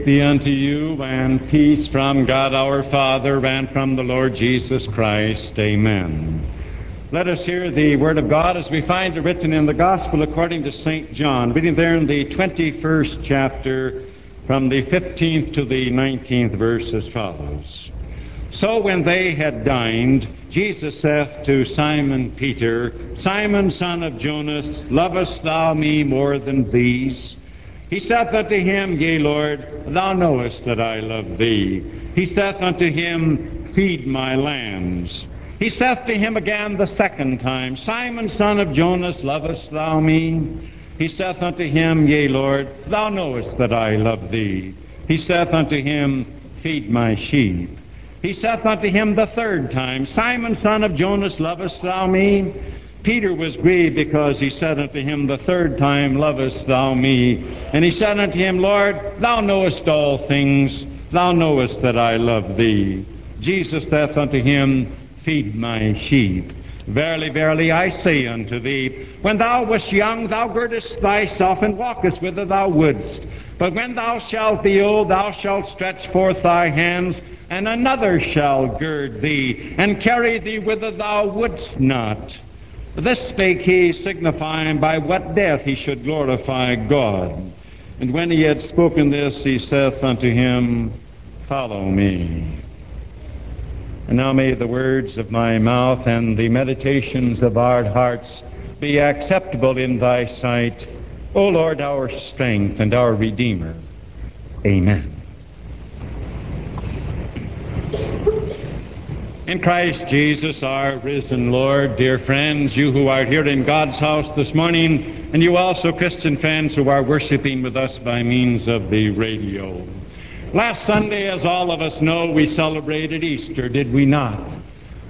Grace be unto you and peace from God our Father and from the Lord Jesus Christ. Amen. Let us hear the Word of God as we find it written in the Gospel according to St. John, reading there in the 21st chapter from the 15th to the 19th verse as follows. So when they had dined, Jesus saith to Simon Peter, Simon, son of Jonas, lovest thou me more than these? He saith unto him, Yea, Lord, thou knowest that I love thee. He saith unto him, Feed my lambs. He saith to him again the second time, Simon, son of Jonas, lovest thou me? He saith unto him, Yea, Lord, thou knowest that I love thee. He saith unto him, Feed my sheep. He saith unto him the third time, Simon, son of Jonas, lovest thou me? Peter was grieved because he said unto him the third time, Lovest thou me? And he said unto him, Lord, thou knowest all things. Thou knowest that I love thee. Jesus saith unto him, Feed my sheep. Verily, verily, I say unto thee, when thou wast young, thou girdest thyself and walkest whither thou wouldst. But when thou shalt be old, thou shalt stretch forth thy hands, and another shall gird thee, and carry thee whither thou wouldst not. This spake he, signifying by what death he should glorify God. And when he had spoken this, he saith unto him, Follow me. And now may the words of my mouth and the meditations of our hearts be acceptable in thy sight, O Lord, our strength and our Redeemer. Amen. In Christ Jesus, our risen Lord, dear friends, you who are here in God's house this morning, and you also Christian fans who are worshiping with us by means of the radio. Last Sunday, as all of us know, we celebrated Easter, did we not?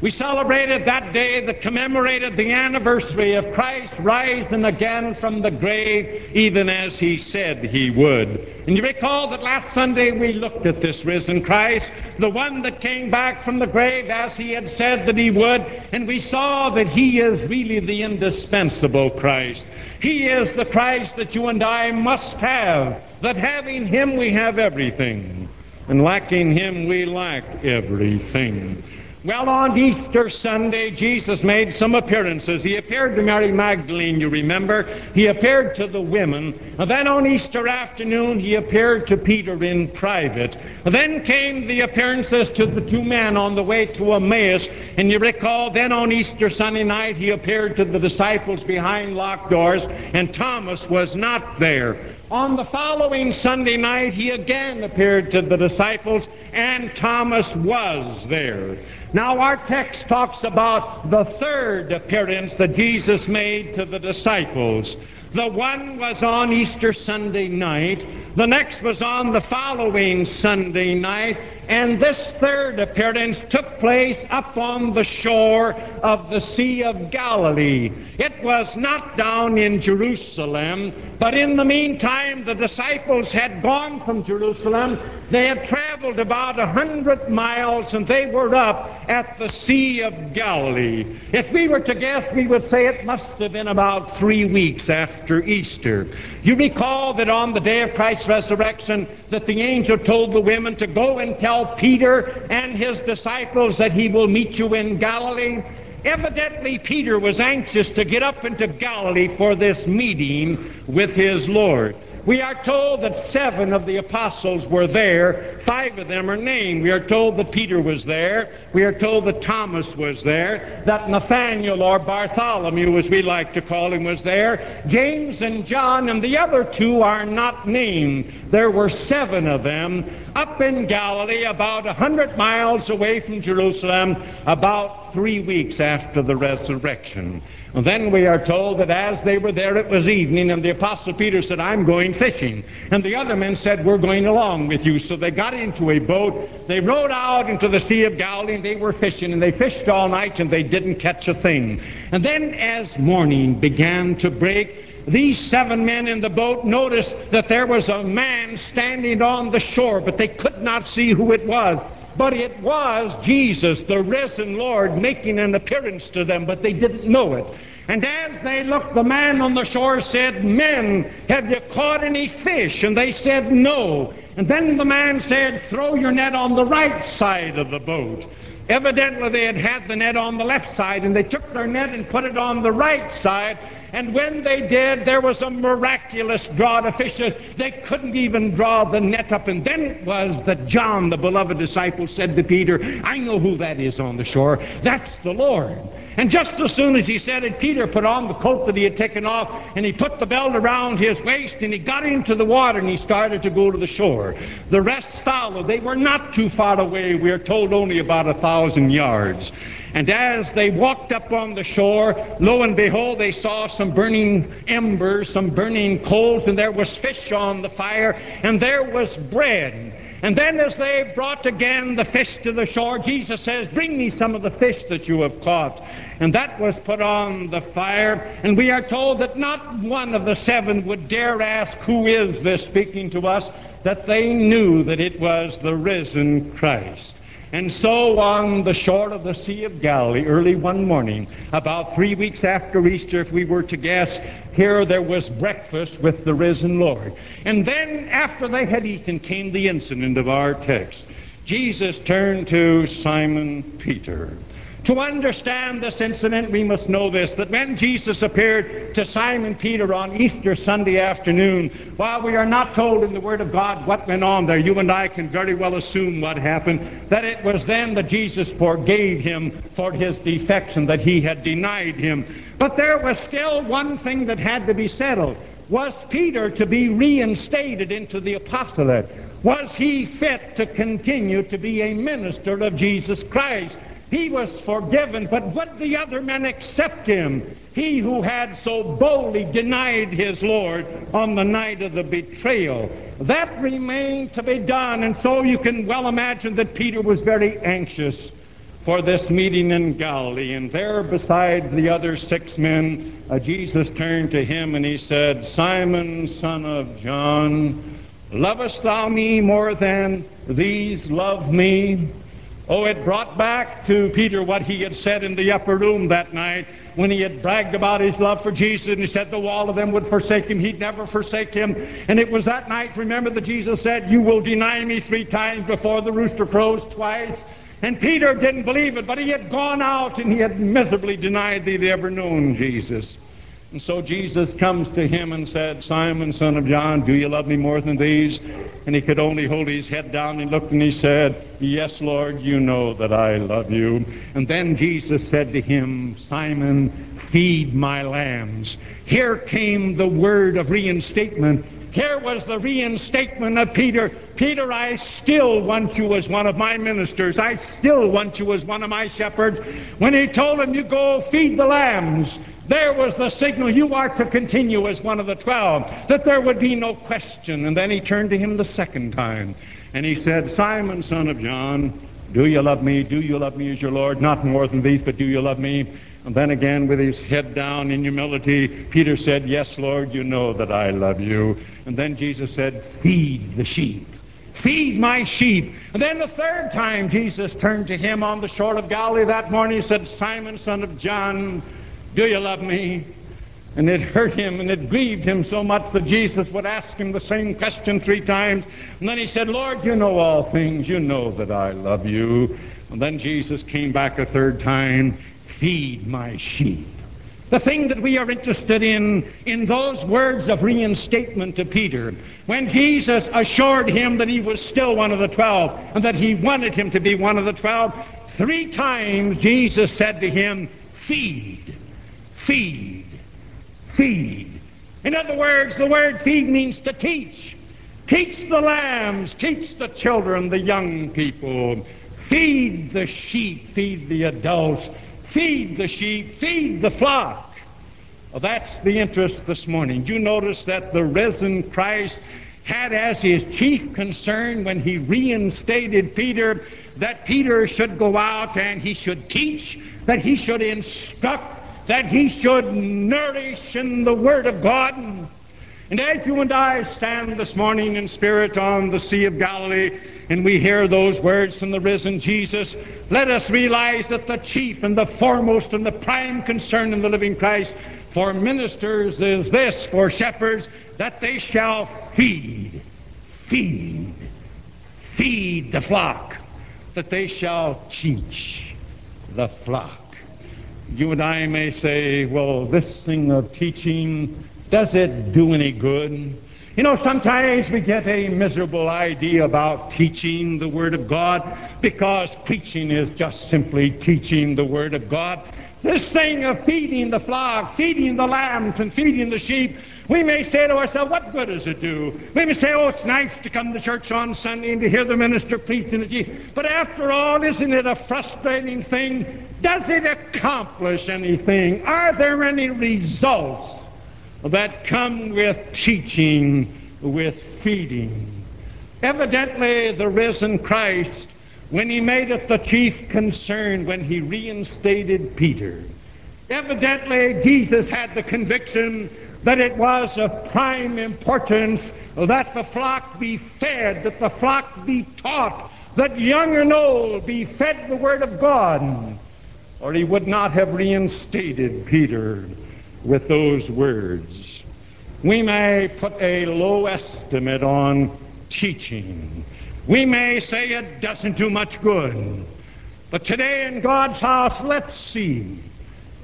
We celebrated that day that commemorated the anniversary of Christ rising again from the grave, even as he said he would. And you recall that last Sunday we looked at this risen Christ, the one that came back from the grave as he had said that he would, and we saw that he is really the indispensable Christ. He is the Christ that you and I must have, that having him we have everything, and lacking him we lack everything. Well, on Easter Sunday, Jesus made some appearances. He appeared to Mary Magdalene, you remember. He appeared to the women. And then on Easter afternoon, he appeared to Peter in private. And then came the appearances to the two men on the way to Emmaus. And you recall, then on Easter Sunday night, he appeared to the disciples behind locked doors, and Thomas was not there. On the following Sunday night, he again appeared to the disciples, and Thomas was there. Now, our text talks about the third appearance that Jesus made to the disciples. The one was on Easter Sunday night. The next was on the following Sunday night. And this third appearance took place up on the shore of the Sea of Galilee. It was not down in Jerusalem, but in the meantime, the disciples had gone from Jerusalem. They had traveled about a hundred miles and they were up at the Sea of Galilee. If we were to guess, we would say it must have been about three weeks after Easter. You recall that on the day of Christ's resurrection, that the angel told the women to go and tell Peter and his disciples that he will meet you in Galilee. Evidently, Peter was anxious to get up into Galilee for this meeting with his Lord. We are told that seven of the apostles were there. Five of them are named. We are told that Peter was there. We are told that Thomas was there. That Nathaniel or Bartholomew, as we like to call him, was there. James and John and the other two are not named. There were seven of them up in Galilee, about a hundred miles away from Jerusalem, about three weeks after the resurrection. And then we are told that as they were there, it was evening, and the Apostle Peter said, I'm going fishing. And the other men said, We're going along with you. So they got into a boat. They rowed out into the Sea of Galilee, and they were fishing, and they fished all night, and they didn't catch a thing. And then as morning began to break, these seven men in the boat noticed that there was a man standing on the shore, but they could not see who it was. But it was Jesus, the risen Lord, making an appearance to them, but they didn't know it. And as they looked, the man on the shore said, Men, have you caught any fish? And they said, No. And then the man said, Throw your net on the right side of the boat. Evidently, they had had the net on the left side, and they took their net and put it on the right side. And when they did, there was a miraculous draught of fishes. They couldn't even draw the net up. And then it was that John, the beloved disciple, said to Peter, I know who that is on the shore. That's the Lord. And just as soon as he said it, Peter put on the coat that he had taken off, and he put the belt around his waist, and he got into the water, and he started to go to the shore. The rest followed. They were not too far away. We are told only about a thousand yards. And as they walked up on the shore, lo and behold, they saw some burning embers, some burning coals, and there was fish on the fire, and there was bread. And then as they brought again the fish to the shore, Jesus says, Bring me some of the fish that you have caught. And that was put on the fire. And we are told that not one of the seven would dare ask, Who is this speaking to us? That they knew that it was the risen Christ. And so on the shore of the Sea of Galilee, early one morning, about three weeks after Easter, if we were to guess, here there was breakfast with the risen Lord. And then after they had eaten came the incident of our text. Jesus turned to Simon Peter. To understand this incident, we must know this that when Jesus appeared to Simon Peter on Easter Sunday afternoon, while we are not told in the Word of God what went on there, you and I can very well assume what happened, that it was then that Jesus forgave him for his defection, that he had denied him. But there was still one thing that had to be settled. Was Peter to be reinstated into the apostolate? Was he fit to continue to be a minister of Jesus Christ? He was forgiven, but would the other men accept him? He who had so boldly denied his Lord on the night of the betrayal. That remained to be done, and so you can well imagine that Peter was very anxious for this meeting in Galilee. And there, beside the other six men, uh, Jesus turned to him and he said, Simon, son of John, lovest thou me more than these love me? Oh, it brought back to Peter what he had said in the upper room that night when he had bragged about his love for Jesus and he said the wall of them would forsake him. He'd never forsake him. And it was that night, remember, that Jesus said, You will deny me three times before the rooster crows twice. And Peter didn't believe it, but he had gone out and he had miserably denied that he'd ever known Jesus. And so Jesus comes to him and said, Simon, son of John, do you love me more than these? And he could only hold his head down He looked and he said, Yes, Lord, you know that I love you. And then Jesus said to him, Simon, feed my lambs. Here came the word of reinstatement. Here was the reinstatement of Peter. Peter, I still want you as one of my ministers. I still want you as one of my shepherds. When he told him, You go feed the lambs. There was the signal you are to continue as one of the twelve, that there would be no question. And then he turned to him the second time, and he said, Simon, son of John, do you love me? Do you love me as your Lord? Not more than these, but do you love me? And then again, with his head down in humility, Peter said, Yes, Lord, you know that I love you. And then Jesus said, Feed the sheep. Feed my sheep. And then the third time Jesus turned to him on the shore of Galilee that morning, he said, Simon, son of John, do you love me? And it hurt him and it grieved him so much that Jesus would ask him the same question three times. And then he said, Lord, you know all things. You know that I love you. And then Jesus came back a third time, feed my sheep. The thing that we are interested in, in those words of reinstatement to Peter, when Jesus assured him that he was still one of the twelve and that he wanted him to be one of the twelve, three times Jesus said to him, feed feed. Feed. In other words, the word feed means to teach. Teach the lambs, teach the children, the young people. Feed the sheep, feed the adults, feed the sheep, feed the flock. Well, that's the interest this morning. You notice that the risen Christ had as his chief concern when he reinstated Peter that Peter should go out and he should teach, that he should instruct, that he should nourish in the Word of God. And as you and I stand this morning in spirit on the Sea of Galilee, and we hear those words from the risen Jesus, let us realize that the chief and the foremost and the prime concern in the living Christ for ministers is this, for shepherds, that they shall feed, feed, feed the flock, that they shall teach the flock. You and I may say, well, this thing of teaching, does it do any good? You know, sometimes we get a miserable idea about teaching the Word of God because preaching is just simply teaching the Word of God. This thing of feeding the flock, feeding the lambs, and feeding the sheep, we may say to ourselves, what good does it do? We may say, oh, it's nice to come to church on Sunday and to hear the minister preach and teach. But after all, isn't it a frustrating thing? Does it accomplish anything? Are there any results? that come with teaching, with feeding. Evidently, the risen Christ, when he made it the chief concern, when he reinstated Peter, evidently Jesus had the conviction that it was of prime importance that the flock be fed, that the flock be taught, that young and old be fed the Word of God, or he would not have reinstated Peter with those words. We may put a low estimate on teaching. We may say it doesn't do much good. But today in God's house, let's see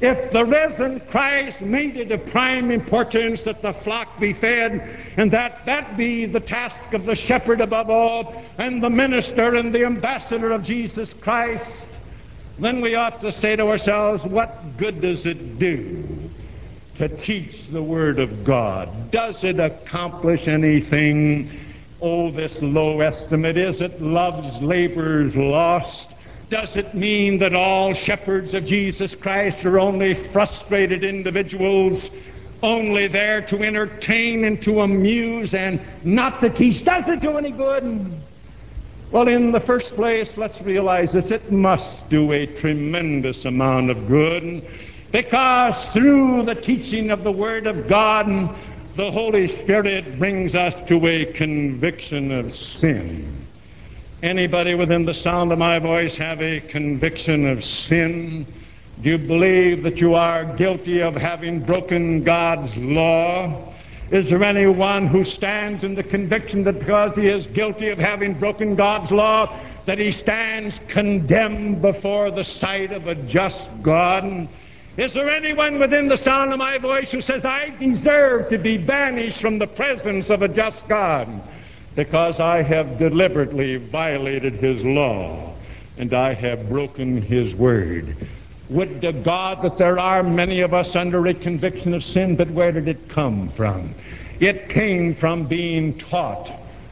if the risen Christ made it of prime importance that the flock be fed, and that that be the task of the shepherd above all, and the minister and the ambassador of Jesus Christ, then we ought to say to ourselves, what good does it do to teach the Word of God. Does it accomplish anything? Oh, this low estimate. Is it love's laborers lost? Does it mean that all shepherds of Jesus Christ are only frustrated individuals, only there to entertain and to amuse and not to teach? Does it do any good? Well, in the first place, let's realize this. It must do a tremendous amount of good. Because through the teaching of the Word of God, the Holy Spirit brings us to a conviction of sin. Anybody within the sound of my voice have a conviction of sin? Do you believe that you are guilty of having broken God's law? Is there anyone who stands in the conviction that because he is guilty of having broken God's law, that he stands condemned before the sight of a just God? Is there anyone within the sound of my voice who says, I deserve to be banished from the presence of a just God because I have deliberately violated his law and I have broken his word? Would to God that there are many of us under a conviction of sin, but where did it come from? It came from being taught,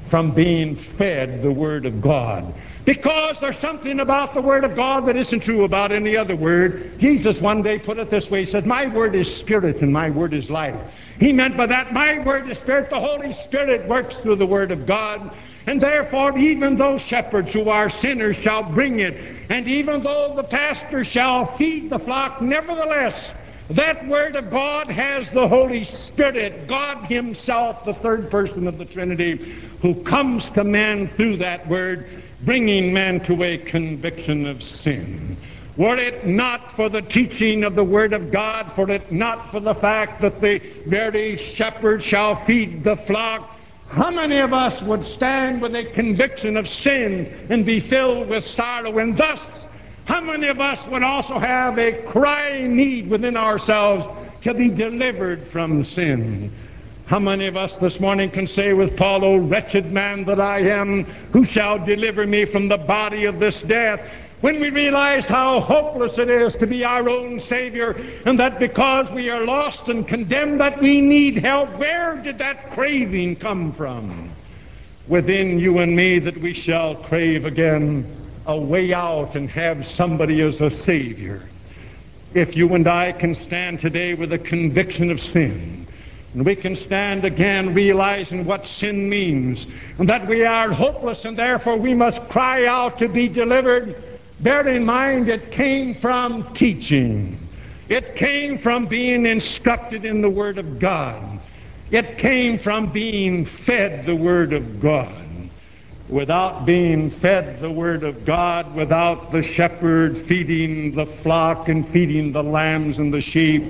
from being fed the Word of God. Because there's something about the Word of God that isn't true about any other word. Jesus one day put it this way. He said, My Word is spirit and my Word is life. He meant by that, my Word is spirit. The Holy Spirit works through the Word of God. And therefore, even those shepherds who are sinners shall bring it. And even though the pastor shall feed the flock, nevertheless, that Word of God has the Holy Spirit, God Himself, the third person of the Trinity, who comes to man through that Word bringing man to a conviction of sin. Were it not for the teaching of the Word of God, were it not for the fact that the very shepherd shall feed the flock, how many of us would stand with a conviction of sin and be filled with sorrow? And thus, how many of us would also have a crying need within ourselves to be delivered from sin? How many of us this morning can say with Paul, O wretched man that I am, who shall deliver me from the body of this death? When we realize how hopeless it is to be our own Savior, and that because we are lost and condemned that we need help, where did that craving come from? Within you and me that we shall crave again a way out and have somebody as a Savior. If you and I can stand today with a conviction of sin, and we can stand again realizing what sin means and that we are hopeless and therefore we must cry out to be delivered. Bear in mind it came from teaching. It came from being instructed in the Word of God. It came from being fed the Word of God. Without being fed the Word of God, without the shepherd feeding the flock and feeding the lambs and the sheep,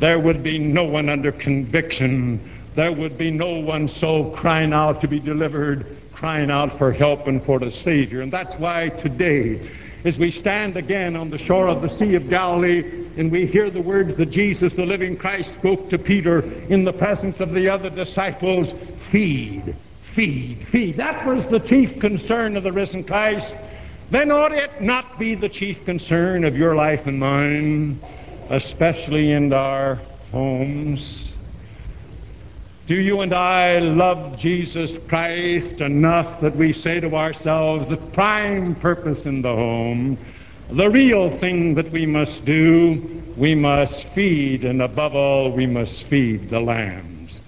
there would be no one under conviction. There would be no one so crying out to be delivered, crying out for help and for the Savior. And that's why today, as we stand again on the shore of the Sea of Galilee and we hear the words that Jesus, the living Christ, spoke to Peter in the presence of the other disciples, feed, feed, feed. That was the chief concern of the risen Christ. Then ought it not be the chief concern of your life and mine, especially in our homes? Do you and I love Jesus Christ enough that we say to ourselves, the prime purpose in the home, the real thing that we must do, we must feed, and above all, we must feed the lambs.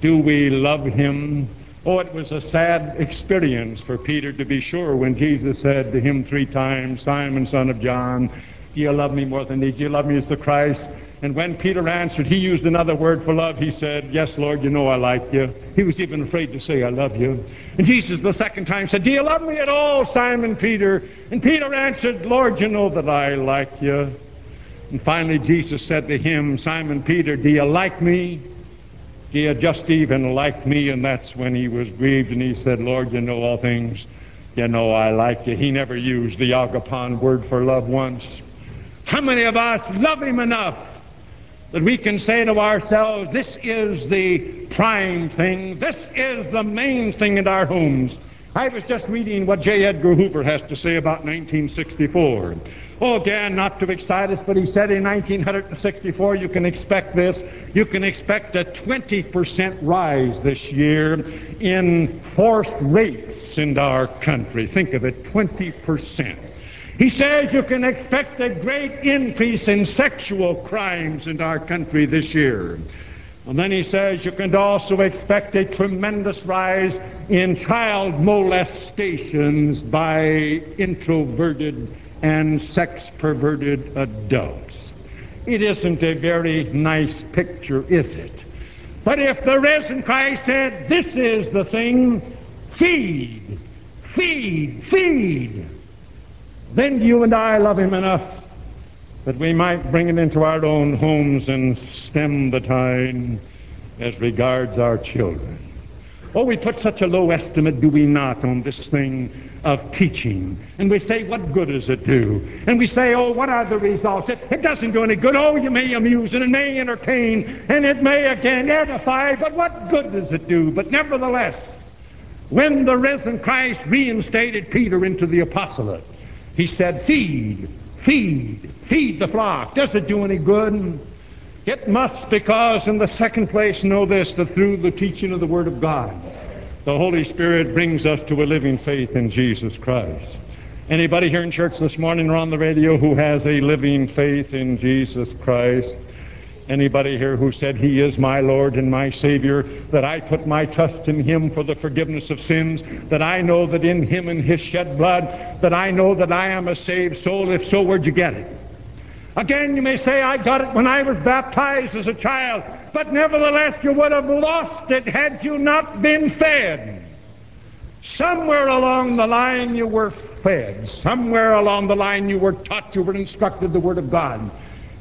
Do we love him? Oh, it was a sad experience for Peter to be sure when Jesus said to him three times, Simon, son of John, do you love me more than these? Do you love me as the Christ? And when Peter answered, he used another word for love. He said, Yes, Lord, you know I like you. He was even afraid to say, I love you. And Jesus the second time said, Do you love me at all, Simon Peter? And Peter answered, Lord, you know that I like you. And finally Jesus said to him, Simon Peter, do you like me? Do you just even like me? And that's when he was grieved and he said, Lord, you know all things. You know I like you. He never used the agapon word for love once. How many of us love him enough that we can say to ourselves, this is the prime thing, this is the main thing in our homes. I was just reading what J. Edgar Hoover has to say about 1964. Oh, again, not to excite us, but he said in 1964 you can expect this. You can expect a 20% rise this year in forced rapes in our country. Think of it, 20%. He says you can expect a great increase in sexual crimes in our country this year. And then he says you can also expect a tremendous rise in child molestations by introverted and sex perverted adults. It isn't a very nice picture, is it? But if the risen Christ said, this is the thing, feed, feed, feed, then you and I love him enough that we might bring it into our own homes and stem the tide as regards our children. Oh, we put such a low estimate, do we not, on this thing of teaching. And we say, what good does it do? And we say, oh, what are the results? It, it doesn't do any good. Oh, you may amuse and it may entertain and it may again edify, but what good does it do? But nevertheless, when the risen Christ reinstated Peter into the apostolate, he said, feed, feed, feed the flock. Does it do any good? It must because, in the second place, know this, that through the teaching of the Word of God, the Holy Spirit brings us to a living faith in Jesus Christ. Anybody here in church this morning or on the radio who has a living faith in Jesus Christ? Anybody here who said, He is my Lord and my Savior, that I put my trust in Him for the forgiveness of sins, that I know that in Him and His shed blood, that I know that I am a saved soul? If so, where'd you get it? Again, you may say, I got it when I was baptized as a child, but nevertheless you would have lost it had you not been fed. Somewhere along the line you were fed. Somewhere along the line you were taught, you were instructed the Word of God.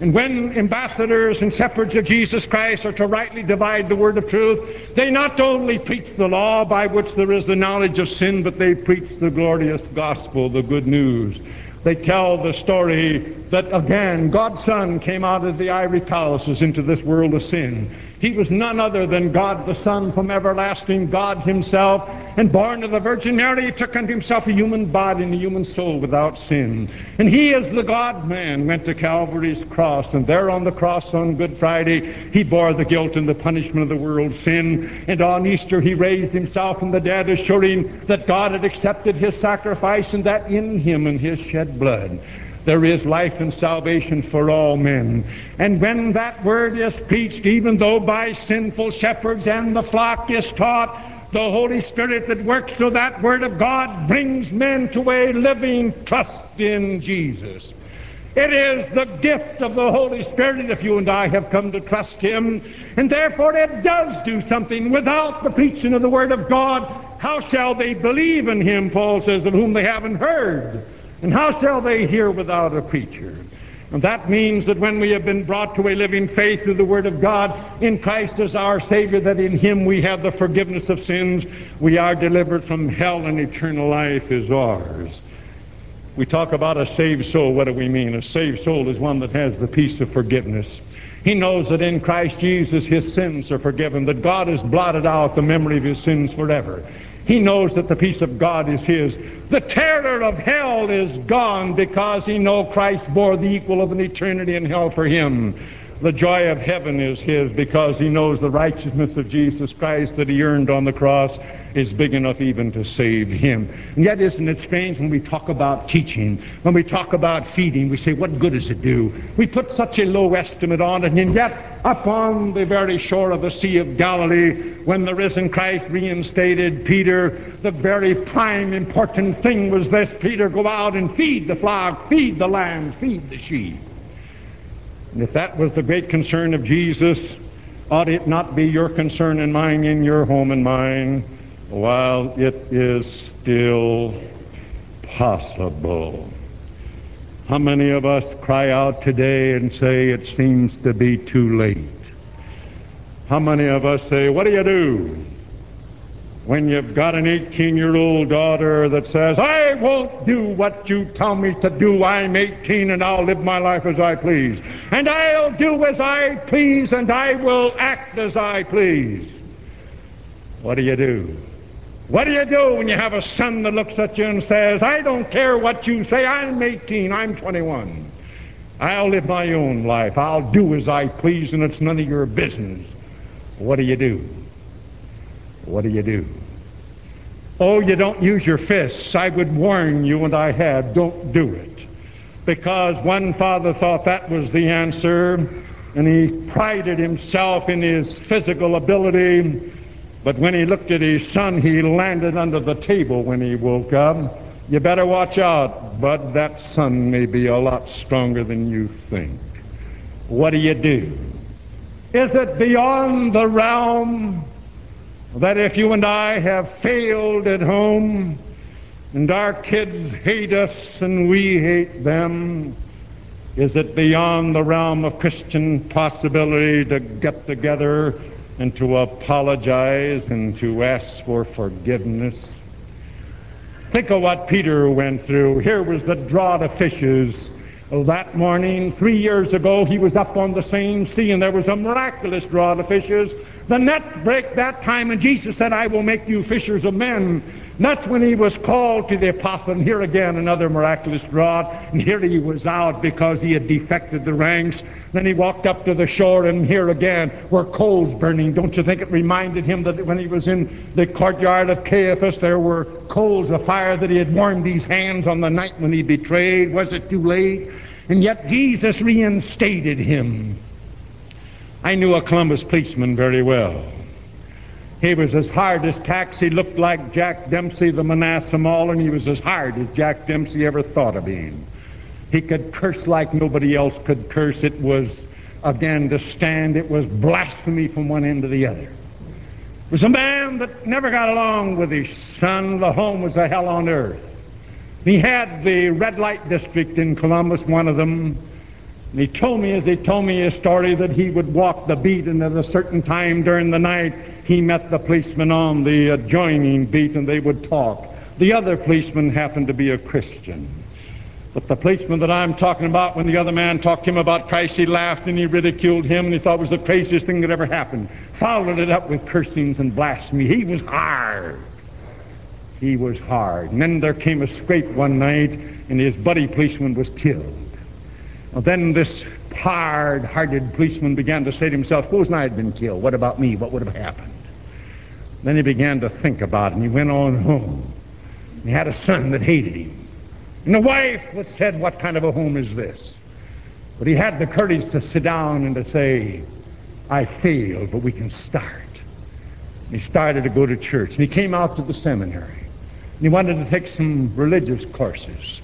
And when ambassadors and shepherds of Jesus Christ are to rightly divide the word of truth, they not only preach the law by which there is the knowledge of sin, but they preach the glorious gospel, the good news. They tell the story that again, God's Son came out of the ivory palaces into this world of sin. He was none other than God the Son from everlasting God himself. And born of the Virgin Mary, he took unto himself a human body and a human soul without sin. And he as the God-man went to Calvary's cross. And there on the cross on Good Friday, he bore the guilt and the punishment of the world's sin. And on Easter, he raised himself from the dead, assuring that God had accepted his sacrifice and that in him and his shed blood there is life and salvation for all men. And when that word is preached, even though by sinful shepherds and the flock is taught, the Holy Spirit that works through that word of God brings men to a living trust in Jesus. It is the gift of the Holy Spirit if you and I have come to trust Him. And therefore it does do something. Without the preaching of the Word of God, how shall they believe in Him, Paul says, of whom they haven't heard? And how shall they hear without a preacher? And that means that when we have been brought to a living faith through the Word of God in Christ as our Savior, that in Him we have the forgiveness of sins, we are delivered from hell and eternal life is ours. We talk about a saved soul. What do we mean? A saved soul is one that has the peace of forgiveness. He knows that in Christ Jesus his sins are forgiven, that God has blotted out the memory of his sins forever. He knows that the peace of God is his. The terror of hell is gone because he knows Christ bore the equal of an eternity in hell for him. The joy of heaven is his because he knows the righteousness of Jesus Christ that he earned on the cross is big enough even to save him. And yet isn't it strange when we talk about teaching, when we talk about feeding, we say, what good does it do? We put such a low estimate on it, and yet upon the very shore of the Sea of Galilee, when the risen Christ reinstated Peter, the very prime important thing was this, Peter, go out and feed the flock, feed the lamb, feed the sheep. And if that was the great concern of Jesus, ought it not be your concern and mine in your home and mine while it is still possible? How many of us cry out today and say it seems to be too late? How many of us say, what do you do? When you've got an 18 year old daughter that says, I won't do what you tell me to do. I'm 18 and I'll live my life as I please. And I'll do as I please and I will act as I please. What do you do? What do you do when you have a son that looks at you and says, I don't care what you say. I'm 18. I'm 21. I'll live my own life. I'll do as I please and it's none of your business. What do you do? What do you do? Oh, you don't use your fists. I would warn you, and I have, don't do it. Because one father thought that was the answer, and he prided himself in his physical ability. But when he looked at his son, he landed under the table when he woke up. You better watch out, bud. That son may be a lot stronger than you think. What do you do? Is it beyond the realm that if you and I have failed at home and our kids hate us and we hate them, is it beyond the realm of Christian possibility to get together and to apologize and to ask for forgiveness? Think of what Peter went through. Here was the draught of fishes. That morning, three years ago, he was up on the same sea and there was a miraculous draught of fishes the nets break that time, and Jesus said, I will make you fishers of men. That's when he was called to the apostle. And here again, another miraculous draught. And here he was out because he had defected the ranks. Then he walked up to the shore, and here again were coals burning. Don't you think it reminded him that when he was in the courtyard of Caiaphas, there were coals of fire that he had warmed his hands on the night when he betrayed? Was it too late? And yet Jesus reinstated him. I knew a Columbus policeman very well. He was as hard as tacks. He looked like Jack Dempsey, the Manassa Mauler, and he was as hard as Jack Dempsey ever thought of being. He could curse like nobody else could curse. It was, again, to stand. It was blasphemy from one end to the other. It was a man that never got along with his son. The home was a hell on earth. He had the red light district in Columbus, one of them, and he told me, as he told me his story, that he would walk the beat, and at a certain time during the night, he met the policeman on the adjoining beat, and they would talk. The other policeman happened to be a Christian. But the policeman that I'm talking about, when the other man talked to him about Christ, he laughed and he ridiculed him, and he thought it was the craziest thing that ever happened. Followed it up with cursings and blasphemy. He was hard. He was hard. And then there came a scrape one night, and his buddy policeman was killed. Then this hard-hearted policeman began to say to himself, suppose I had been killed, what about me? What would have happened? Then he began to think about it, and he went on home. He had a son that hated him. And the wife that said, what kind of a home is this? But he had the courage to sit down and to say, I failed, but we can start. And he started to go to church, and he came out to the seminary. And he wanted to take some religious courses.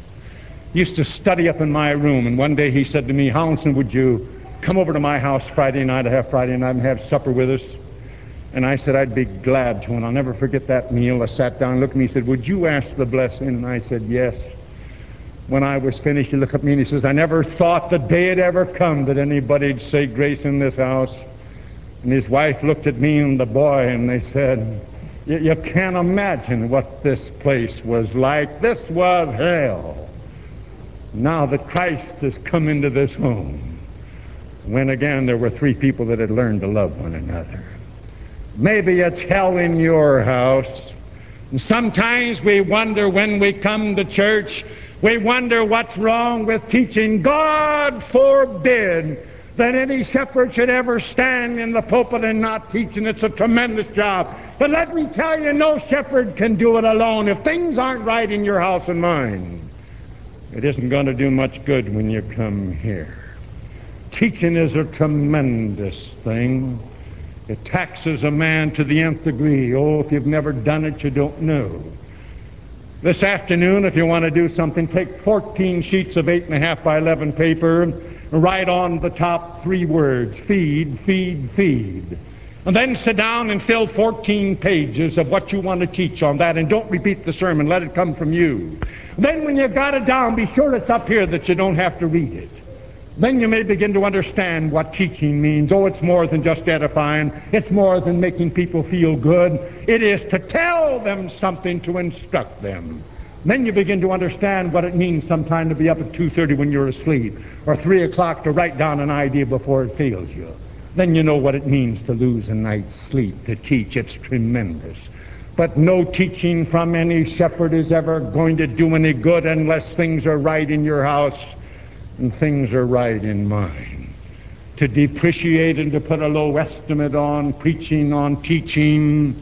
Used to study up in my room, and one day he said to me, Howlinson, would you come over to my house Friday night, to have Friday night and have supper with us? And I said, I'd be glad to, and I'll never forget that meal. I sat down, looked at me, he said, Would you ask the blessing? And I said, Yes. When I was finished, he looked at me and he says, I never thought the day had ever come that anybody'd say grace in this house. And his wife looked at me and the boy, and they said, You can't imagine what this place was like. This was hell. Now that Christ has come into this home, when again there were three people that had learned to love one another. Maybe it's hell in your house. And sometimes we wonder when we come to church, we wonder what's wrong with teaching. God forbid that any shepherd should ever stand in the pulpit and not teach, and it's a tremendous job. But let me tell you, no shepherd can do it alone. If things aren't right in your house and mine, it isn't going to do much good when you come here. Teaching is a tremendous thing. It taxes a man to the nth degree. Oh, if you've never done it, you don't know. This afternoon, if you want to do something, take 14 sheets of 8.5 by 11 paper, write on the top three words, feed, feed, feed. And then sit down and fill 14 pages of what you want to teach on that, and don't repeat the sermon. Let it come from you. Then when you've got it down, be sure it's up here that you don't have to read it. Then you may begin to understand what teaching means. Oh, it's more than just edifying. It's more than making people feel good. It is to tell them something to instruct them. Then you begin to understand what it means sometime to be up at 2.30 when you're asleep, or 3 o'clock to write down an idea before it fails you. Then you know what it means to lose a night's sleep, to teach. It's tremendous. But no teaching from any shepherd is ever going to do any good unless things are right in your house and things are right in mine. To depreciate and to put a low estimate on preaching, on teaching,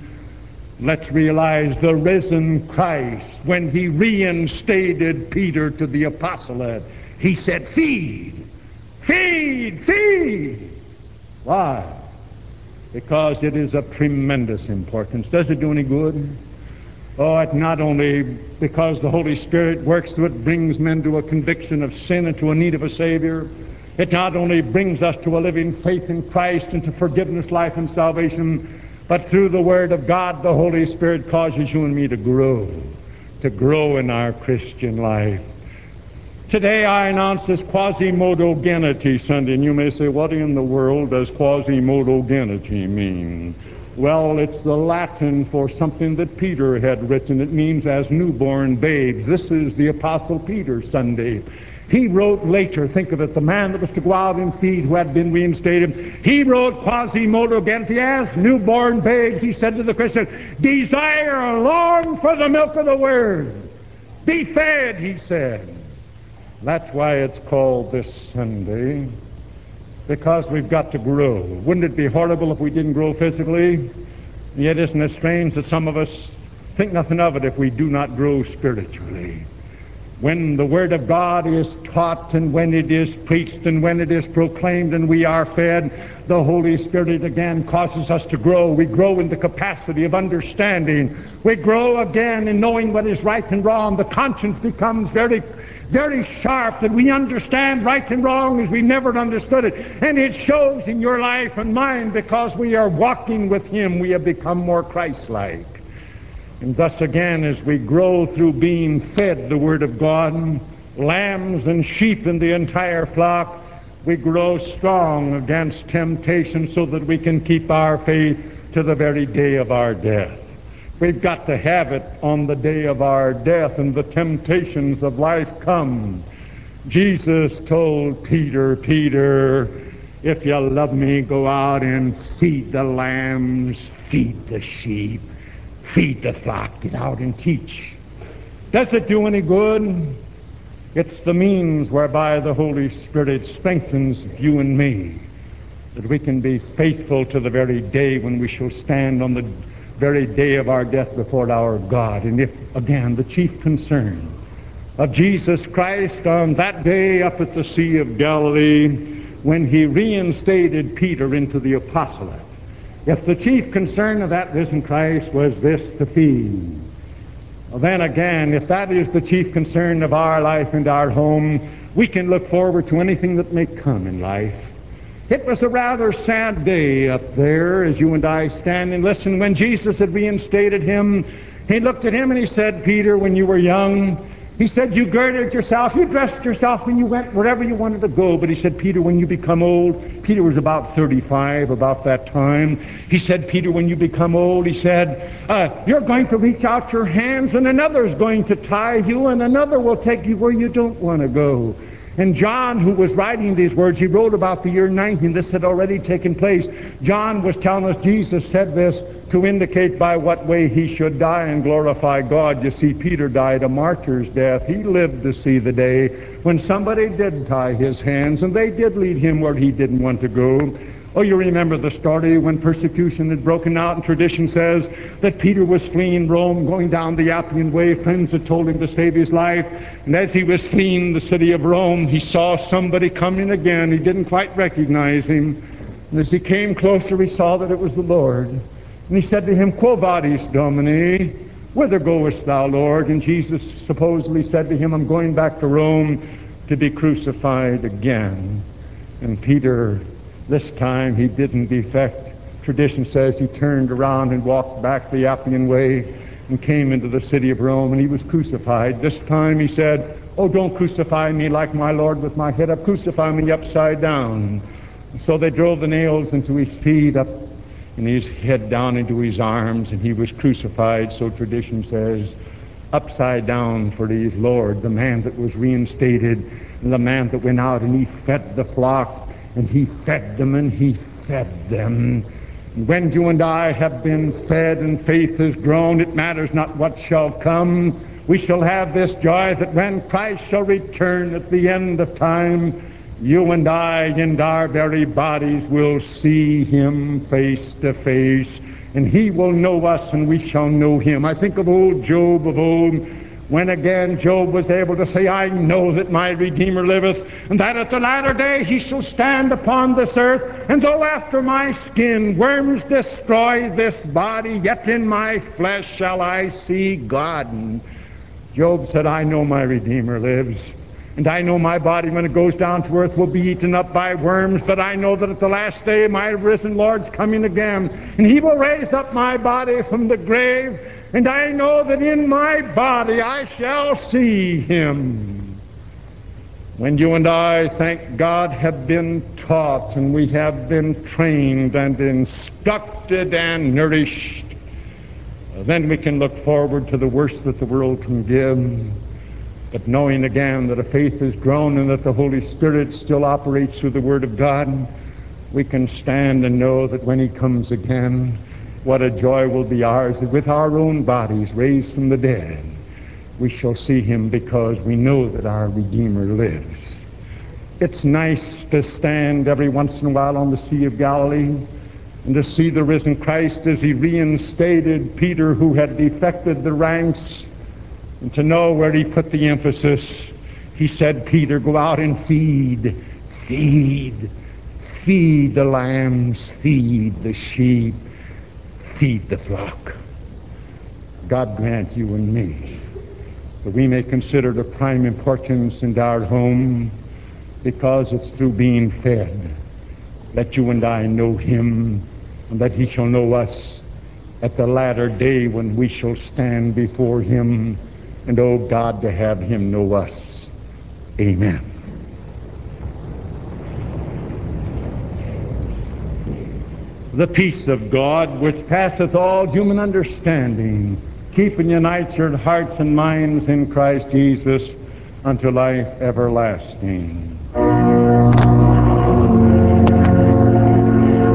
let's realize the risen Christ, when he reinstated Peter to the apostolate, he said, feed, feed, feed. Why? Because it is of tremendous importance. Does it do any good? Oh, it not only because the Holy Spirit works through it, brings men to a conviction of sin and to a need of a Savior. It not only brings us to a living faith in Christ and to forgiveness, life, and salvation, but through the Word of God, the Holy Spirit causes you and me to grow, to grow in our Christian life. Today I announce this Quasimodogeniti Sunday, and you may say, what in the world does Quasimodogeniti mean? Well, it's the Latin for something that Peter had written. It means as newborn babes. This is the Apostle Peter Sunday. He wrote later, think of it, the man that was to go out and feed who had been reinstated. He wrote Quasimodogeniti as newborn babes. He said to the Christian, desire, long for the milk of the Word. Be fed, he said. That's why it's called this Sunday because we've got to grow. Wouldn't it be horrible if we didn't grow physically? Yet isn't it strange that some of us think nothing of it if we do not grow spiritually? When the Word of God is taught and when it is preached and when it is proclaimed and we are fed, the Holy Spirit again causes us to grow. We grow in the capacity of understanding. We grow again in knowing what is right and wrong. The conscience becomes very very sharp that we understand right and wrong as we never understood it. And it shows in your life and mine because we are walking with Him. We have become more Christ-like. And thus again, as we grow through being fed the Word of God, lambs and sheep in the entire flock, we grow strong against temptation so that we can keep our faith to the very day of our death. We've got to have it on the day of our death and the temptations of life come. Jesus told Peter, Peter, if you love me, go out and feed the lambs, feed the sheep, feed the flock, get out and teach. Does it do any good? It's the means whereby the Holy Spirit strengthens you and me, that we can be faithful to the very day when we shall stand on the very day of our death before our God. And if, again, the chief concern of Jesus Christ on that day up at the Sea of Galilee, when he reinstated Peter into the apostolate, if the chief concern of that risen Christ was this to feed, Well, then again, if that is the chief concern of our life and our home, we can look forward to anything that may come in life. It was a rather sad day up there as you and I stand and listen when Jesus had reinstated him. He looked at him and he said, Peter, when you were young, he said, you girded yourself, you dressed yourself when you went wherever you wanted to go. But he said, Peter, when you become old, Peter was about 35 about that time. He said, Peter, when you become old, he said, uh, you're going to reach out your hands and another is going to tie you and another will take you where you don't want to go. And John, who was writing these words, he wrote about the year 19. This had already taken place. John was telling us Jesus said this to indicate by what way he should die and glorify God. You see, Peter died a martyr's death. He lived to see the day when somebody did tie his hands and they did lead him where he didn't want to go. Oh, you remember the story when persecution had broken out, and tradition says that Peter was fleeing Rome, going down the Appian Way. Friends had told him to save his life. And as he was fleeing the city of Rome, he saw somebody coming again. He didn't quite recognize him. And as he came closer, he saw that it was the Lord. And he said to him, Quo vadis, Domine? Whither goest thou, Lord? And Jesus supposedly said to him, I'm going back to Rome to be crucified again. And Peter this time he didn't defect. Tradition says he turned around and walked back the Appian Way and came into the city of Rome and he was crucified. This time he said, Oh, don't crucify me like my Lord with my head up. Crucify me upside down. So they drove the nails into his feet up and his head down into his arms and he was crucified, so tradition says, upside down for his Lord, the man that was reinstated, the man that went out and he fed the flock and he fed them and he fed them. And when you and I have been fed and faith has grown, it matters not what shall come. We shall have this joy that when Christ shall return at the end of time, you and I in our very bodies will see him face to face, and he will know us and we shall know him. I think of old Job of old when again Job was able to say, I know that my Redeemer liveth, and that at the latter day he shall stand upon this earth, and though after my skin worms destroy this body, yet in my flesh shall I see God. And Job said, I know my Redeemer lives. And I know my body, when it goes down to earth, will be eaten up by worms, but I know that at the last day my risen Lord's coming again, and he will raise up my body from the grave, and I know that in my body I shall see him. When you and I, thank God, have been taught and we have been trained and instructed and nourished, then we can look forward to the worst that the world can give. But knowing again that a faith has grown and that the Holy Spirit still operates through the Word of God, we can stand and know that when He comes again, what a joy will be ours that with our own bodies raised from the dead, we shall see him because we know that our Redeemer lives. It's nice to stand every once in a while on the Sea of Galilee and to see the risen Christ as he reinstated Peter who had defected the ranks and to know where he put the emphasis. He said, Peter, go out and feed, feed, feed the lambs, feed the sheep feed the flock. God grant you and me that we may consider the prime importance in our home because it's through being fed that you and I know him and that he shall know us at the latter day when we shall stand before him and oh God to have him know us. Amen. The peace of God, which passeth all human understanding, keep and unite your hearts and minds in Christ Jesus unto life everlasting.